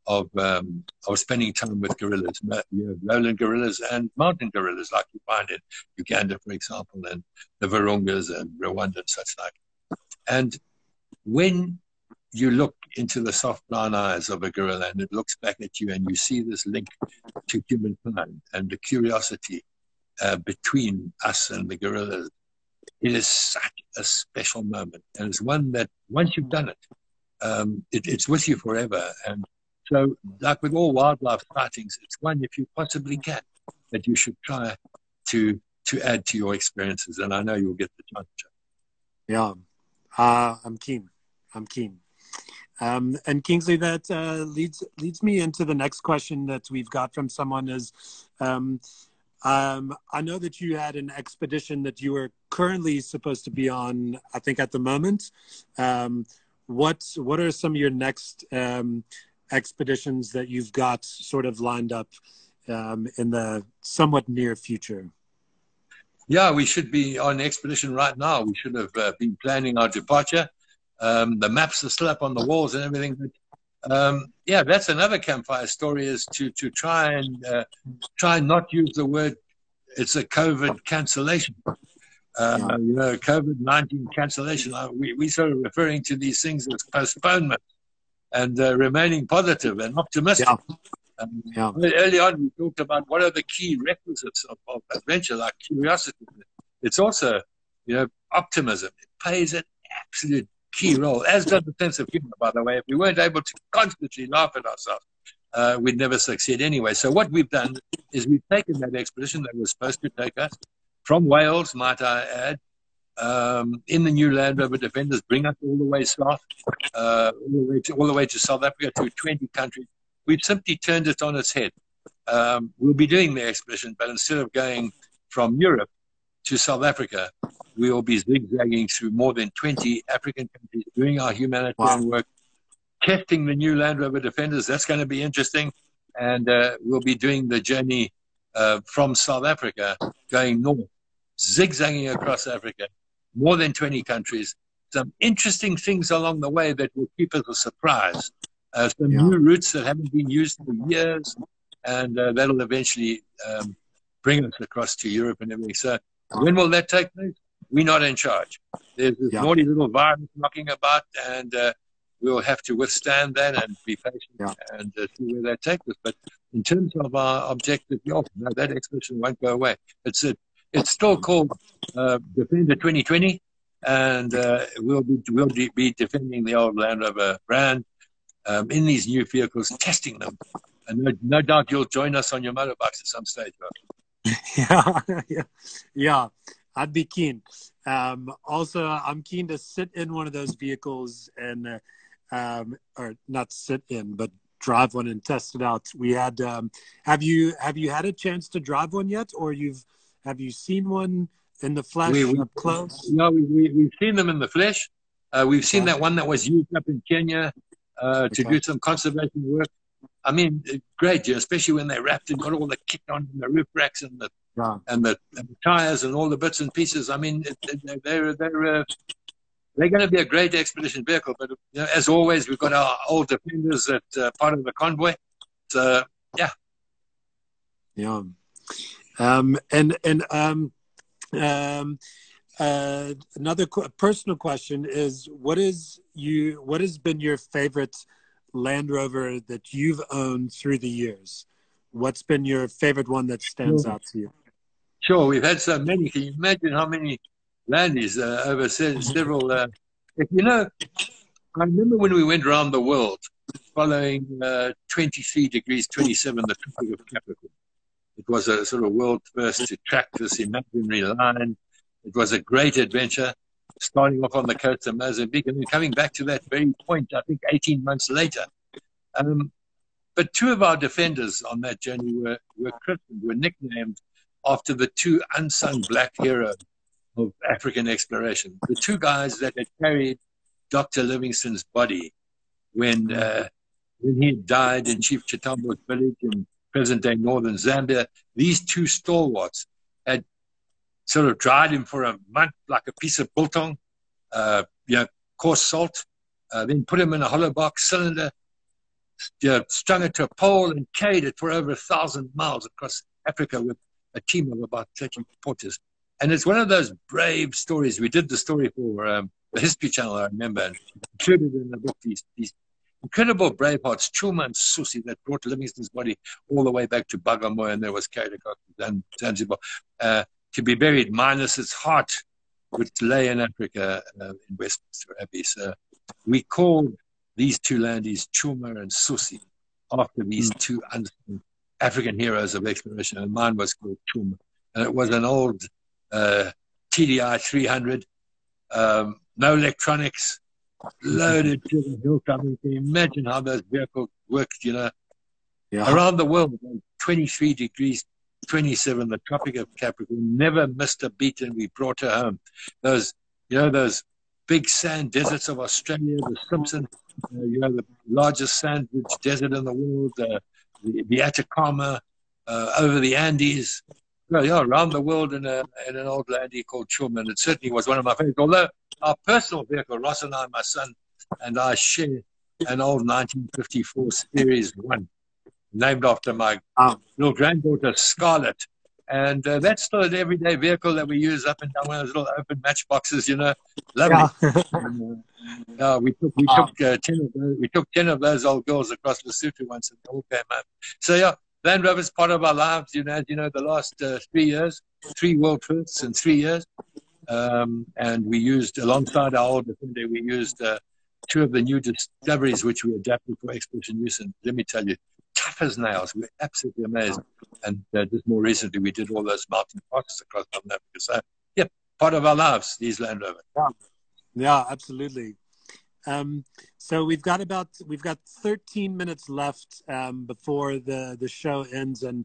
of um, of spending time with gorillas, you know, lowland gorillas and mountain gorillas, like you find in Uganda, for example, and the Virungas and Rwanda and such like. And when you look into the soft brown eyes of a gorilla and it looks back at you and you see this link to humankind and the curiosity uh, between us and the gorillas, it is such a special moment. And it's one that once you've done it, um, it, it's with you forever. And so, like with all wildlife sightings, it's one if you possibly can that you should try to to add to your experiences. And I know you'll get the chance. Yeah, uh, I'm keen. I'm keen. Um, and Kingsley, that uh, leads leads me into the next question that we've got from someone is, um, um, I know that you had an expedition that you were currently supposed to be on. I think at the moment, um, what what are some of your next um, expeditions that you've got sort of lined up um, in the somewhat near future? Yeah, we should be on expedition right now. We should have uh, been planning our departure. Um, the maps are still up on the walls and everything. But, um, yeah, that's another campfire story: is to to try and uh, try and not use the word. It's a COVID cancellation. Uh, you know, COVID nineteen cancellation. Uh, we we sort of referring to these things as postponement and uh, remaining positive and optimistic. Yeah. Um, yeah. Early on, we talked about what are the key requisites of, of adventure, like curiosity. It's also, you know, optimism. It pays an absolute key role, as does the sense of humor, by the way. If we weren't able to constantly laugh at ourselves, uh, we'd never succeed anyway. So what we've done is we've taken that expedition that was supposed to take us from Wales, might I add, um, in the new Land Rover Defenders, bring us all the way south, uh, all, the way to, all the way to South Africa to 20 countries. We've simply turned it on its head. Um, we'll be doing the expedition, but instead of going from Europe to South Africa, we will be zigzagging through more than 20 African countries, doing our humanitarian wow. work, testing the new Land Rover Defenders. That's going to be interesting. And uh, we'll be doing the journey uh, from South Africa, going north, zigzagging across Africa, more than 20 countries. Some interesting things along the way that will keep us a surprise. Uh, some yeah. new routes that haven't been used for years, and uh, that'll eventually um, bring us across to Europe and everything. So, when will that take place? We're not in charge. There's this yeah. naughty little virus knocking about, and uh, we'll have to withstand that and be patient yeah. and uh, see where that takes us. But in terms of our objective, no, that expedition won't go away. It's a it's still called uh, Defender 2020, and uh, we'll be we'll be defending the old Land Rover brand um, in these new vehicles, testing them. And no, no, doubt you'll join us on your motorbikes at some stage. yeah, yeah, yeah. I'd be keen. Um, also, I'm keen to sit in one of those vehicles and, uh, um, or not sit in, but drive one and test it out. We had. Um, have you have you had a chance to drive one yet, or you've have you seen one in the flesh we, we, up close? No, we, we we've seen them in the flesh. Uh, we've seen that one that was used up in Kenya uh, to okay. do some conservation work. I mean, great, especially when they wrapped and got all the kit on the roof racks and the yeah. and, the, and, the, tires and all the bits and pieces. I mean, they're they're uh, they're going to be a great expedition vehicle. But you know, as always, we've got our old defenders that uh, part of the convoy. So yeah, yeah. Um, and and um, um, uh, another qu- personal question is: what is you? What has been your favorite Land Rover that you've owned through the years? What's been your favorite one that stands out to you? Sure, we've had so many. Can you imagine how many landies uh, over several? Uh, if you know, I remember when we went around the world following uh, 23 degrees 27, the Tropic of Capricorn. It was a sort of world first to track this imaginary line. It was a great adventure, starting off on the coast of Mozambique and then coming back to that very point, I think 18 months later. Um, but two of our defenders on that journey were, were christened, were nicknamed after the two unsung black heroes of African exploration. The two guys that had carried Dr. Livingstone's body when, uh, when he died in Chief Chitambo's village in present day northern Zambia. These two stalwarts had sort of dried him for a month like a piece of biltong, uh, you know, coarse salt, uh, then put him in a hollow box cylinder, you know, strung it to a pole and carried it for over a thousand miles across Africa with a team of about 30 reporters. And it's one of those brave stories. We did the story for um, the History Channel, I remember, and included in the book these, these incredible bravehearts, Chuma and Susi, that brought Livingstone's body all the way back to Bagamoyo and there was carried across Zanzibar uh, to be buried, minus its heart, which lay in Africa uh, in Westminster Abbey. So we called these two landies Chuma and Susi after these mm. two African heroes of exploration, and mine was called Tum. And it was an old uh, TDI 300, um, no electronics, loaded to the hilt. I mean, can you imagine how those vehicles worked, you know? Yeah. Around the world, 23 degrees, 27, the Tropic of Capricorn, never missed a beat, and we brought her home. Those, you know, those big sand deserts of Australia, the Simpson, uh, you know, the largest sandwich desert in the world, uh, the, the Atacama, uh, over the Andes, well, yeah, around the world in, a, in an old landy called Chuma. It certainly was one of my favorites. Although our personal vehicle, Ross and I, my son, and I share an old 1954 Series 1 named after my oh. little granddaughter, Scarlett. And uh, that's still an everyday vehicle that we use up and down one of those little open matchboxes, you know. Lovely. Yeah. and, uh, we took we took uh, ten of those, we took ten of those old girls across Lesotho once, and they all came up. So yeah, Land Rover is part of our lives. You know, you know, the last uh, three years, three world firsts in three years, um, and we used alongside our old Defender, we used uh, two of the new discoveries which we adapted for expedition use. And let me tell you, tough as nails. We're absolutely amazing. And uh, just more recently, we did all those mountain passes across Southern Africa. So, yeah, part of our lives, these Land Rover. Yeah, yeah absolutely. Um, so we've got about we've got 13 minutes left um, before the the show ends, and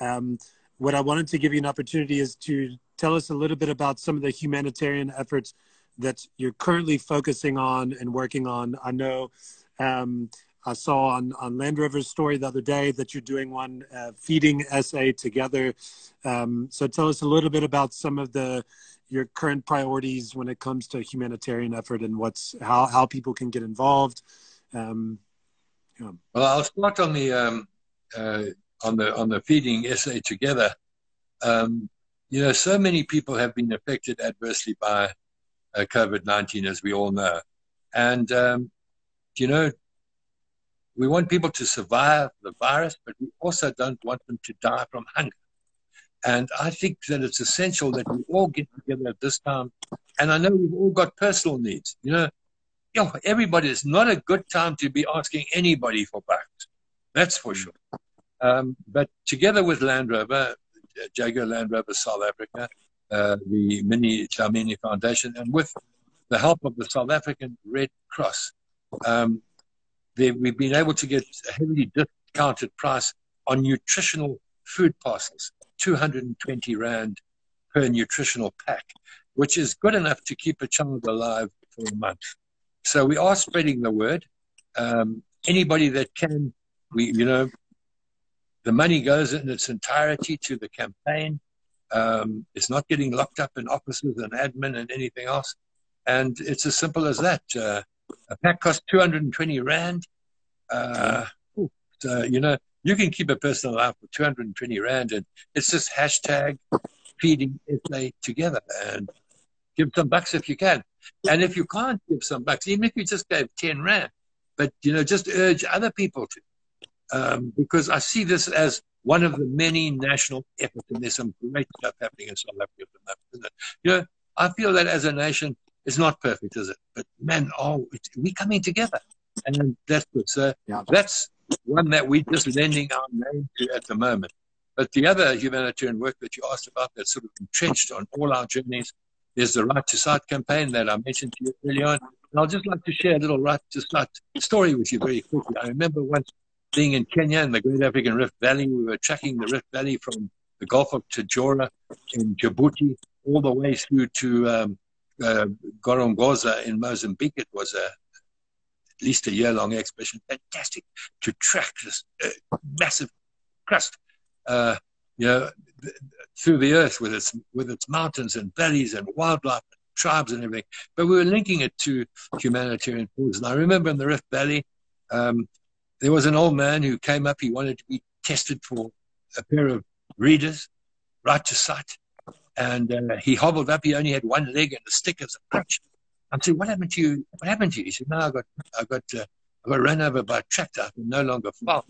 um, what I wanted to give you an opportunity is to tell us a little bit about some of the humanitarian efforts that you're currently focusing on and working on. I know um, I saw on, on Land Rover's story the other day that you're doing one uh, feeding SA together. Um, so tell us a little bit about some of the your current priorities when it comes to humanitarian effort and what's how, how people can get involved. Um. Well, I'll start on the um, uh, on the on the feeding SA together. Um, you know, so many people have been affected adversely by uh, COVID nineteen, as we all know, and um, you know, we want people to survive the virus, but we also don't want them to die from hunger. And I think that it's essential that we all get together at this time. And I know we've all got personal needs. You know, you know everybody, it's not a good time to be asking anybody for bucks. That's for sure. Um, but together with Land Rover, Jaguar Land Rover South Africa, uh, the Minnie Dlamini Foundation, and with the help of the South African Red Cross, um, they, we've been able to get a heavily discounted price on nutritional food parcels, 220 Rand per nutritional pack, which is good enough to keep a child alive for a month. So we are spreading the word. Um, anybody that can, we, you know, the money goes in its entirety to the campaign. Um, it's not getting locked up in offices and admin and anything else. And it's as simple as that. Uh, a pack costs 220 Rand. Uh, so, you know, you can keep a person alive for 220 Rand. And it's just hashtag feeding SA together and give some bucks if you can. And if you can't give some bucks, even if you just gave 10 Rand, but, you know, just urge other people to. Um, because I see this as one of the many national efforts, and there's some great stuff happening in South Africa. at the moment. You know, I feel that as a nation, it's not perfect, is it? But man, oh, we're coming together, and that's good. So yeah. that's one that we're just lending our name to at the moment. But the other humanitarian work that you asked about that's sort of entrenched on all our journeys is the Right to Sight campaign that I mentioned to you earlier on. And I'll just like to share a little Right to Sight story with you very quickly. I remember once being in Kenya in the Great African Rift Valley. We were tracking the Rift Valley from the Gulf of Tadjoura in Djibouti all the way through to um, uh, Gorongosa in Mozambique. It was a least a year long expedition. Fantastic to track this uh, massive crust, uh, you know, through the earth with its with its mountains and valleys and wildlife, and tribes and everything. But we were linking it to humanitarian causes. And I remember in the Rift Valley, um, there was an old man who came up. He wanted to be tested for a pair of readers, right to sight. And uh, he hobbled up. He only had one leg and a stick as a crutch. I said, "What happened to you? What happened to you?" He said, "No, I got, I got, uh, I got run over by a tractor. I can no longer fall."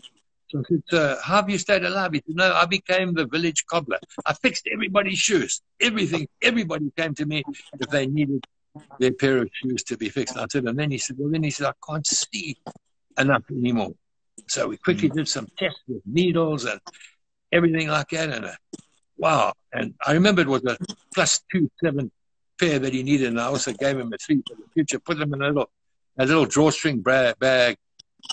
So I said, "How have you stayed alive?" He said, "No, I became the village cobbler. I fixed everybody's shoes. Everything. Everybody came to me if they needed their pair of shoes to be fixed." I said, and then he said, "Well, then he said, I can't see enough anymore." So we quickly mm. did some tests with needles and everything like that. And uh, wow. And I remember it was a plus two seven pair that he needed. And I also gave him a three for the future, put them in a little, a little drawstring bag.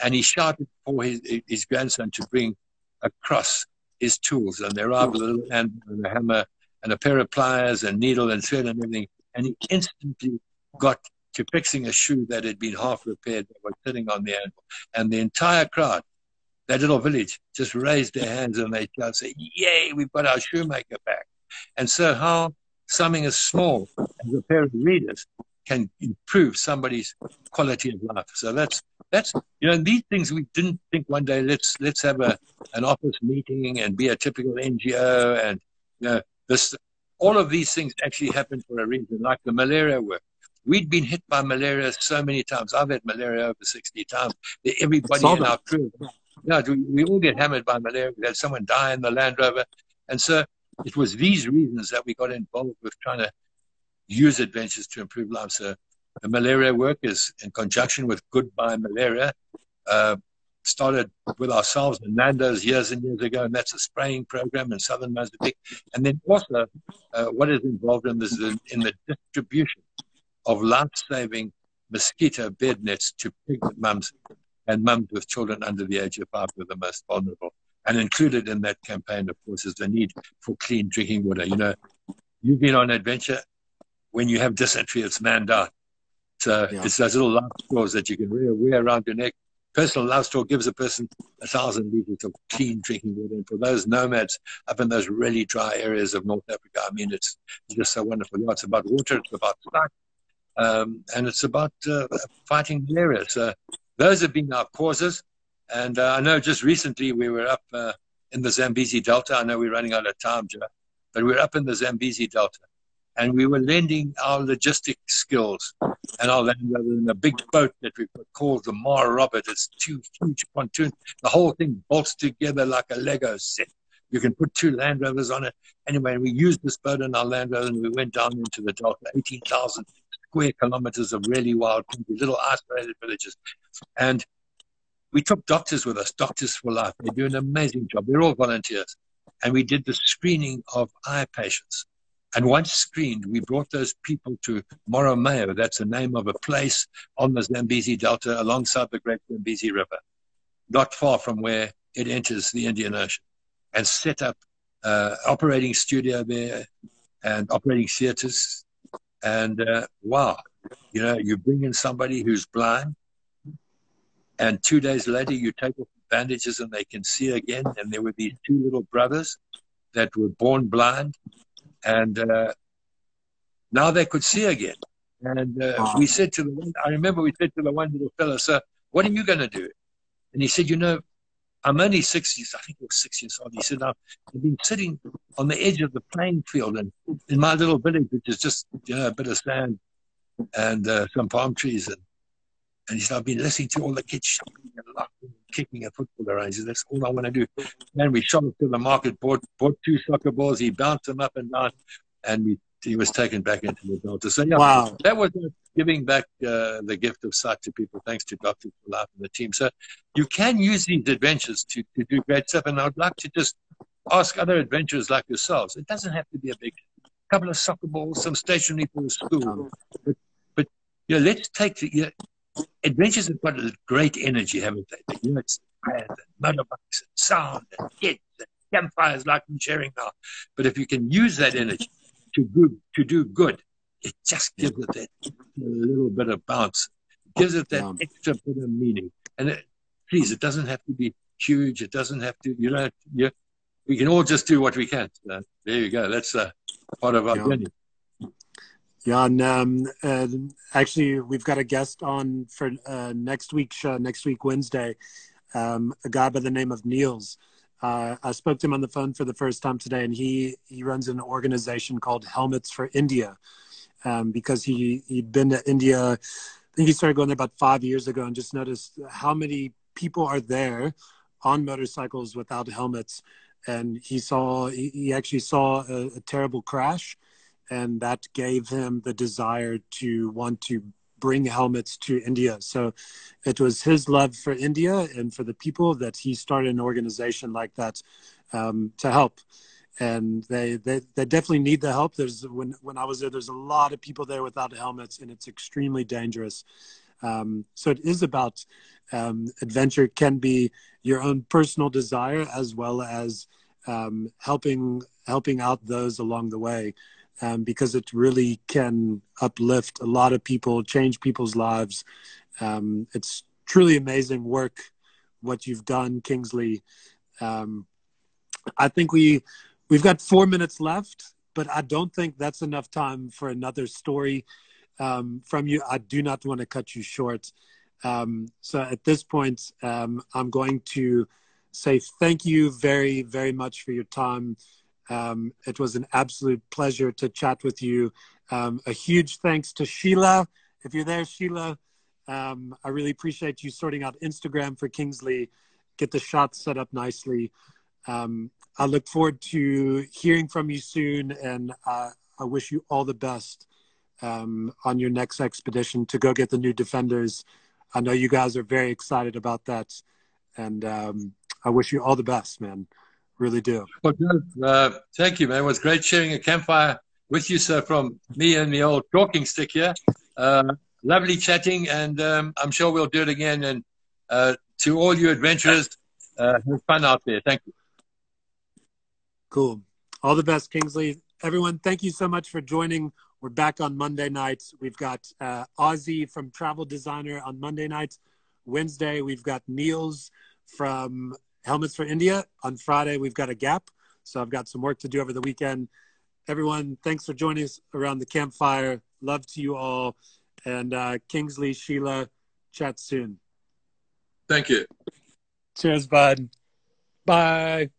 And he shouted for his, his grandson to bring across his tools. And they arrived with a little hand and a hammer and a pair of pliers and needle and thread and everything. And he instantly got to fixing a shoe that had been half repaired that was sitting on the anvil. And the entire crowd, that little village, just raised their hands and they shouted, say, Yay, we've got our shoemaker back. And so how something as small as a pair of readers can improve somebody's quality of life. So that's that's you know these things we didn't think one day let's let's have a an office meeting and be a typical NGO and you know this all of these things actually happen for a reason, like the malaria work. We'd been hit by malaria so many times. I've had malaria over 60 times. Everybody in our crew, yeah, we, we all get hammered by malaria. We had someone die in the Land Rover. And so it was these reasons that we got involved with trying to use adventures to improve lives. So the malaria workers, in conjunction with Goodbye Malaria. Uh, started with ourselves and Nando's years and years ago, and that's a spraying program in southern Mozambique. And then also, uh, what is involved in this in, in the distribution of life-saving mosquito bed nets to pregnant mums and mums with children under the age of five who are the most vulnerable. And included in that campaign, of course, is the need for clean drinking water. You know, you've been on adventure. When you have dysentery, it's manned out. So yeah. it's those little life straws that you can wear, wear around your neck. Personal life straw gives a person a thousand liters of clean drinking water. And for those nomads up in those really dry areas of North Africa, I mean, it's just so wonderful. Yeah, it's about water, it's about life, um, and it's about uh, fighting malaria. So those have been our causes. And uh, I know just recently we were up uh, in the Zambezi Delta. I know we're running out of time, Joe, but we we're up in the Zambezi Delta. And we were lending our logistic skills and our land in a big boat that we called the Mar Robert. It's two huge pontoons. The whole thing bolts together like a Lego set. You can put two Land Rovers on it. Anyway, we used this boat in our Land Rover and we went down into the Delta, 18,000 square kilometers of really wild little isolated villages. And we took doctors with us, doctors for life. They do an amazing job. They're all volunteers. And we did the screening of eye patients. And once screened, we brought those people to Marromeu. That's the name of a place on the Zambezi Delta alongside the Great Zambezi River, not far from where it enters the Indian Ocean, and set up uh, operating studio there and operating theaters. And uh, wow, you know, you bring in somebody who's blind, and two days later you take off the bandages and they can see again. And there were these two little brothers that were born blind and uh, now they could see again. And uh, wow. we said to the one, I remember we said to the one little fellow, "Sir, what are you going to do?" And he said, "You know, I'm only six years. I think it was six years old." He said, "I've been sitting on the edge of the playing field, and in my little village, which is just you know a bit of sand and uh, some palm trees, and and he said, I've been listening to all the kids shouting and laughing and kicking at football around. He said, That's all I want to do. And we shot up to the market, bought, bought two soccer balls. He bounced them up and down, and we, he was taken back into the Delta. So, yeah, wow. that was giving back uh, the gift of sight to people, thanks to Dr. Life and the team. So, you can use these adventures to, to do great stuff. And I'd like to just ask other adventurers like yourselves. It doesn't have to be a big couple of soccer balls, some stationery for the school. But, but you know, let's take the, you know, adventures have got a great energy, haven't they? The units and motorbikes and sound and kids and campfires like I'm sharing now. But if you can use that energy to good to do good, it just gives it that little bit of bounce. It gives it that yeah. extra bit of meaning. And it, please, it doesn't have to be huge. It doesn't have to, you know, you, we can all just do what we can. So there you go. That's uh, part of our yeah. journey. Yeah, and um, uh, actually, we've got a guest on for uh, next week's show, next week Wednesday, um, a guy by the name of Niels. Uh, I spoke to him on the phone for the first time today, and he he runs an organization called Helmets for India, um, because he he'd been to India. I think he started going there about five years ago, and just noticed how many people are there on motorcycles without helmets. And he saw he, he actually saw a, a terrible crash and that gave him the desire to want to bring helmets to India. So it was his love for India and for the people that he started an organization like that um, to help. And they, they, they definitely need the help. There's when when I was there, there's a lot of people there without helmets, and it's extremely dangerous. Um, so it is about um, adventure. Can be your own personal desire as well as um, helping helping out those along the way um, because it really can uplift a lot of people, change people's lives. Um, it's truly amazing work what you've done, Kingsley. Um, I think we we've got four minutes left, but I don't think that's enough time for another story um, from you. I do not want to cut you short. Um, so at this point, um, I'm going to say thank you very, very much for your time. Um, it was an absolute pleasure to chat with you. Um, a huge thanks to Sheila. If you're there, Sheila, um, I really appreciate you sorting out Instagram for Kingsley, get the shots set up nicely. Um, I look forward to hearing from you soon, and uh, I wish you all the best um, on your next expedition to go get the new defenders. I know you guys are very excited about that, and um, I wish you all the best, man. Really do. Well, uh, thank you, man. It was great sharing a campfire with you, sir, from me and the old talking stick here. Uh, lovely chatting, and um, I'm sure we'll do it again. And uh, to all you adventurers, uh, have fun out there. Thank you. Cool. All the best, Kingsley. Everyone, thank you so much for joining. We're back on Monday nights. We've got uh, Ozzy from Travel Designer on Monday nights. Wednesday, we've got Niels from Helmets for India. On Friday, we've got a gap. So I've got some work to do over the weekend. Everyone, thanks for joining us around the campfire. Love to you all. And uh, Kingsley, Sheila, chat soon. Thank you. Cheers, bud. Bye.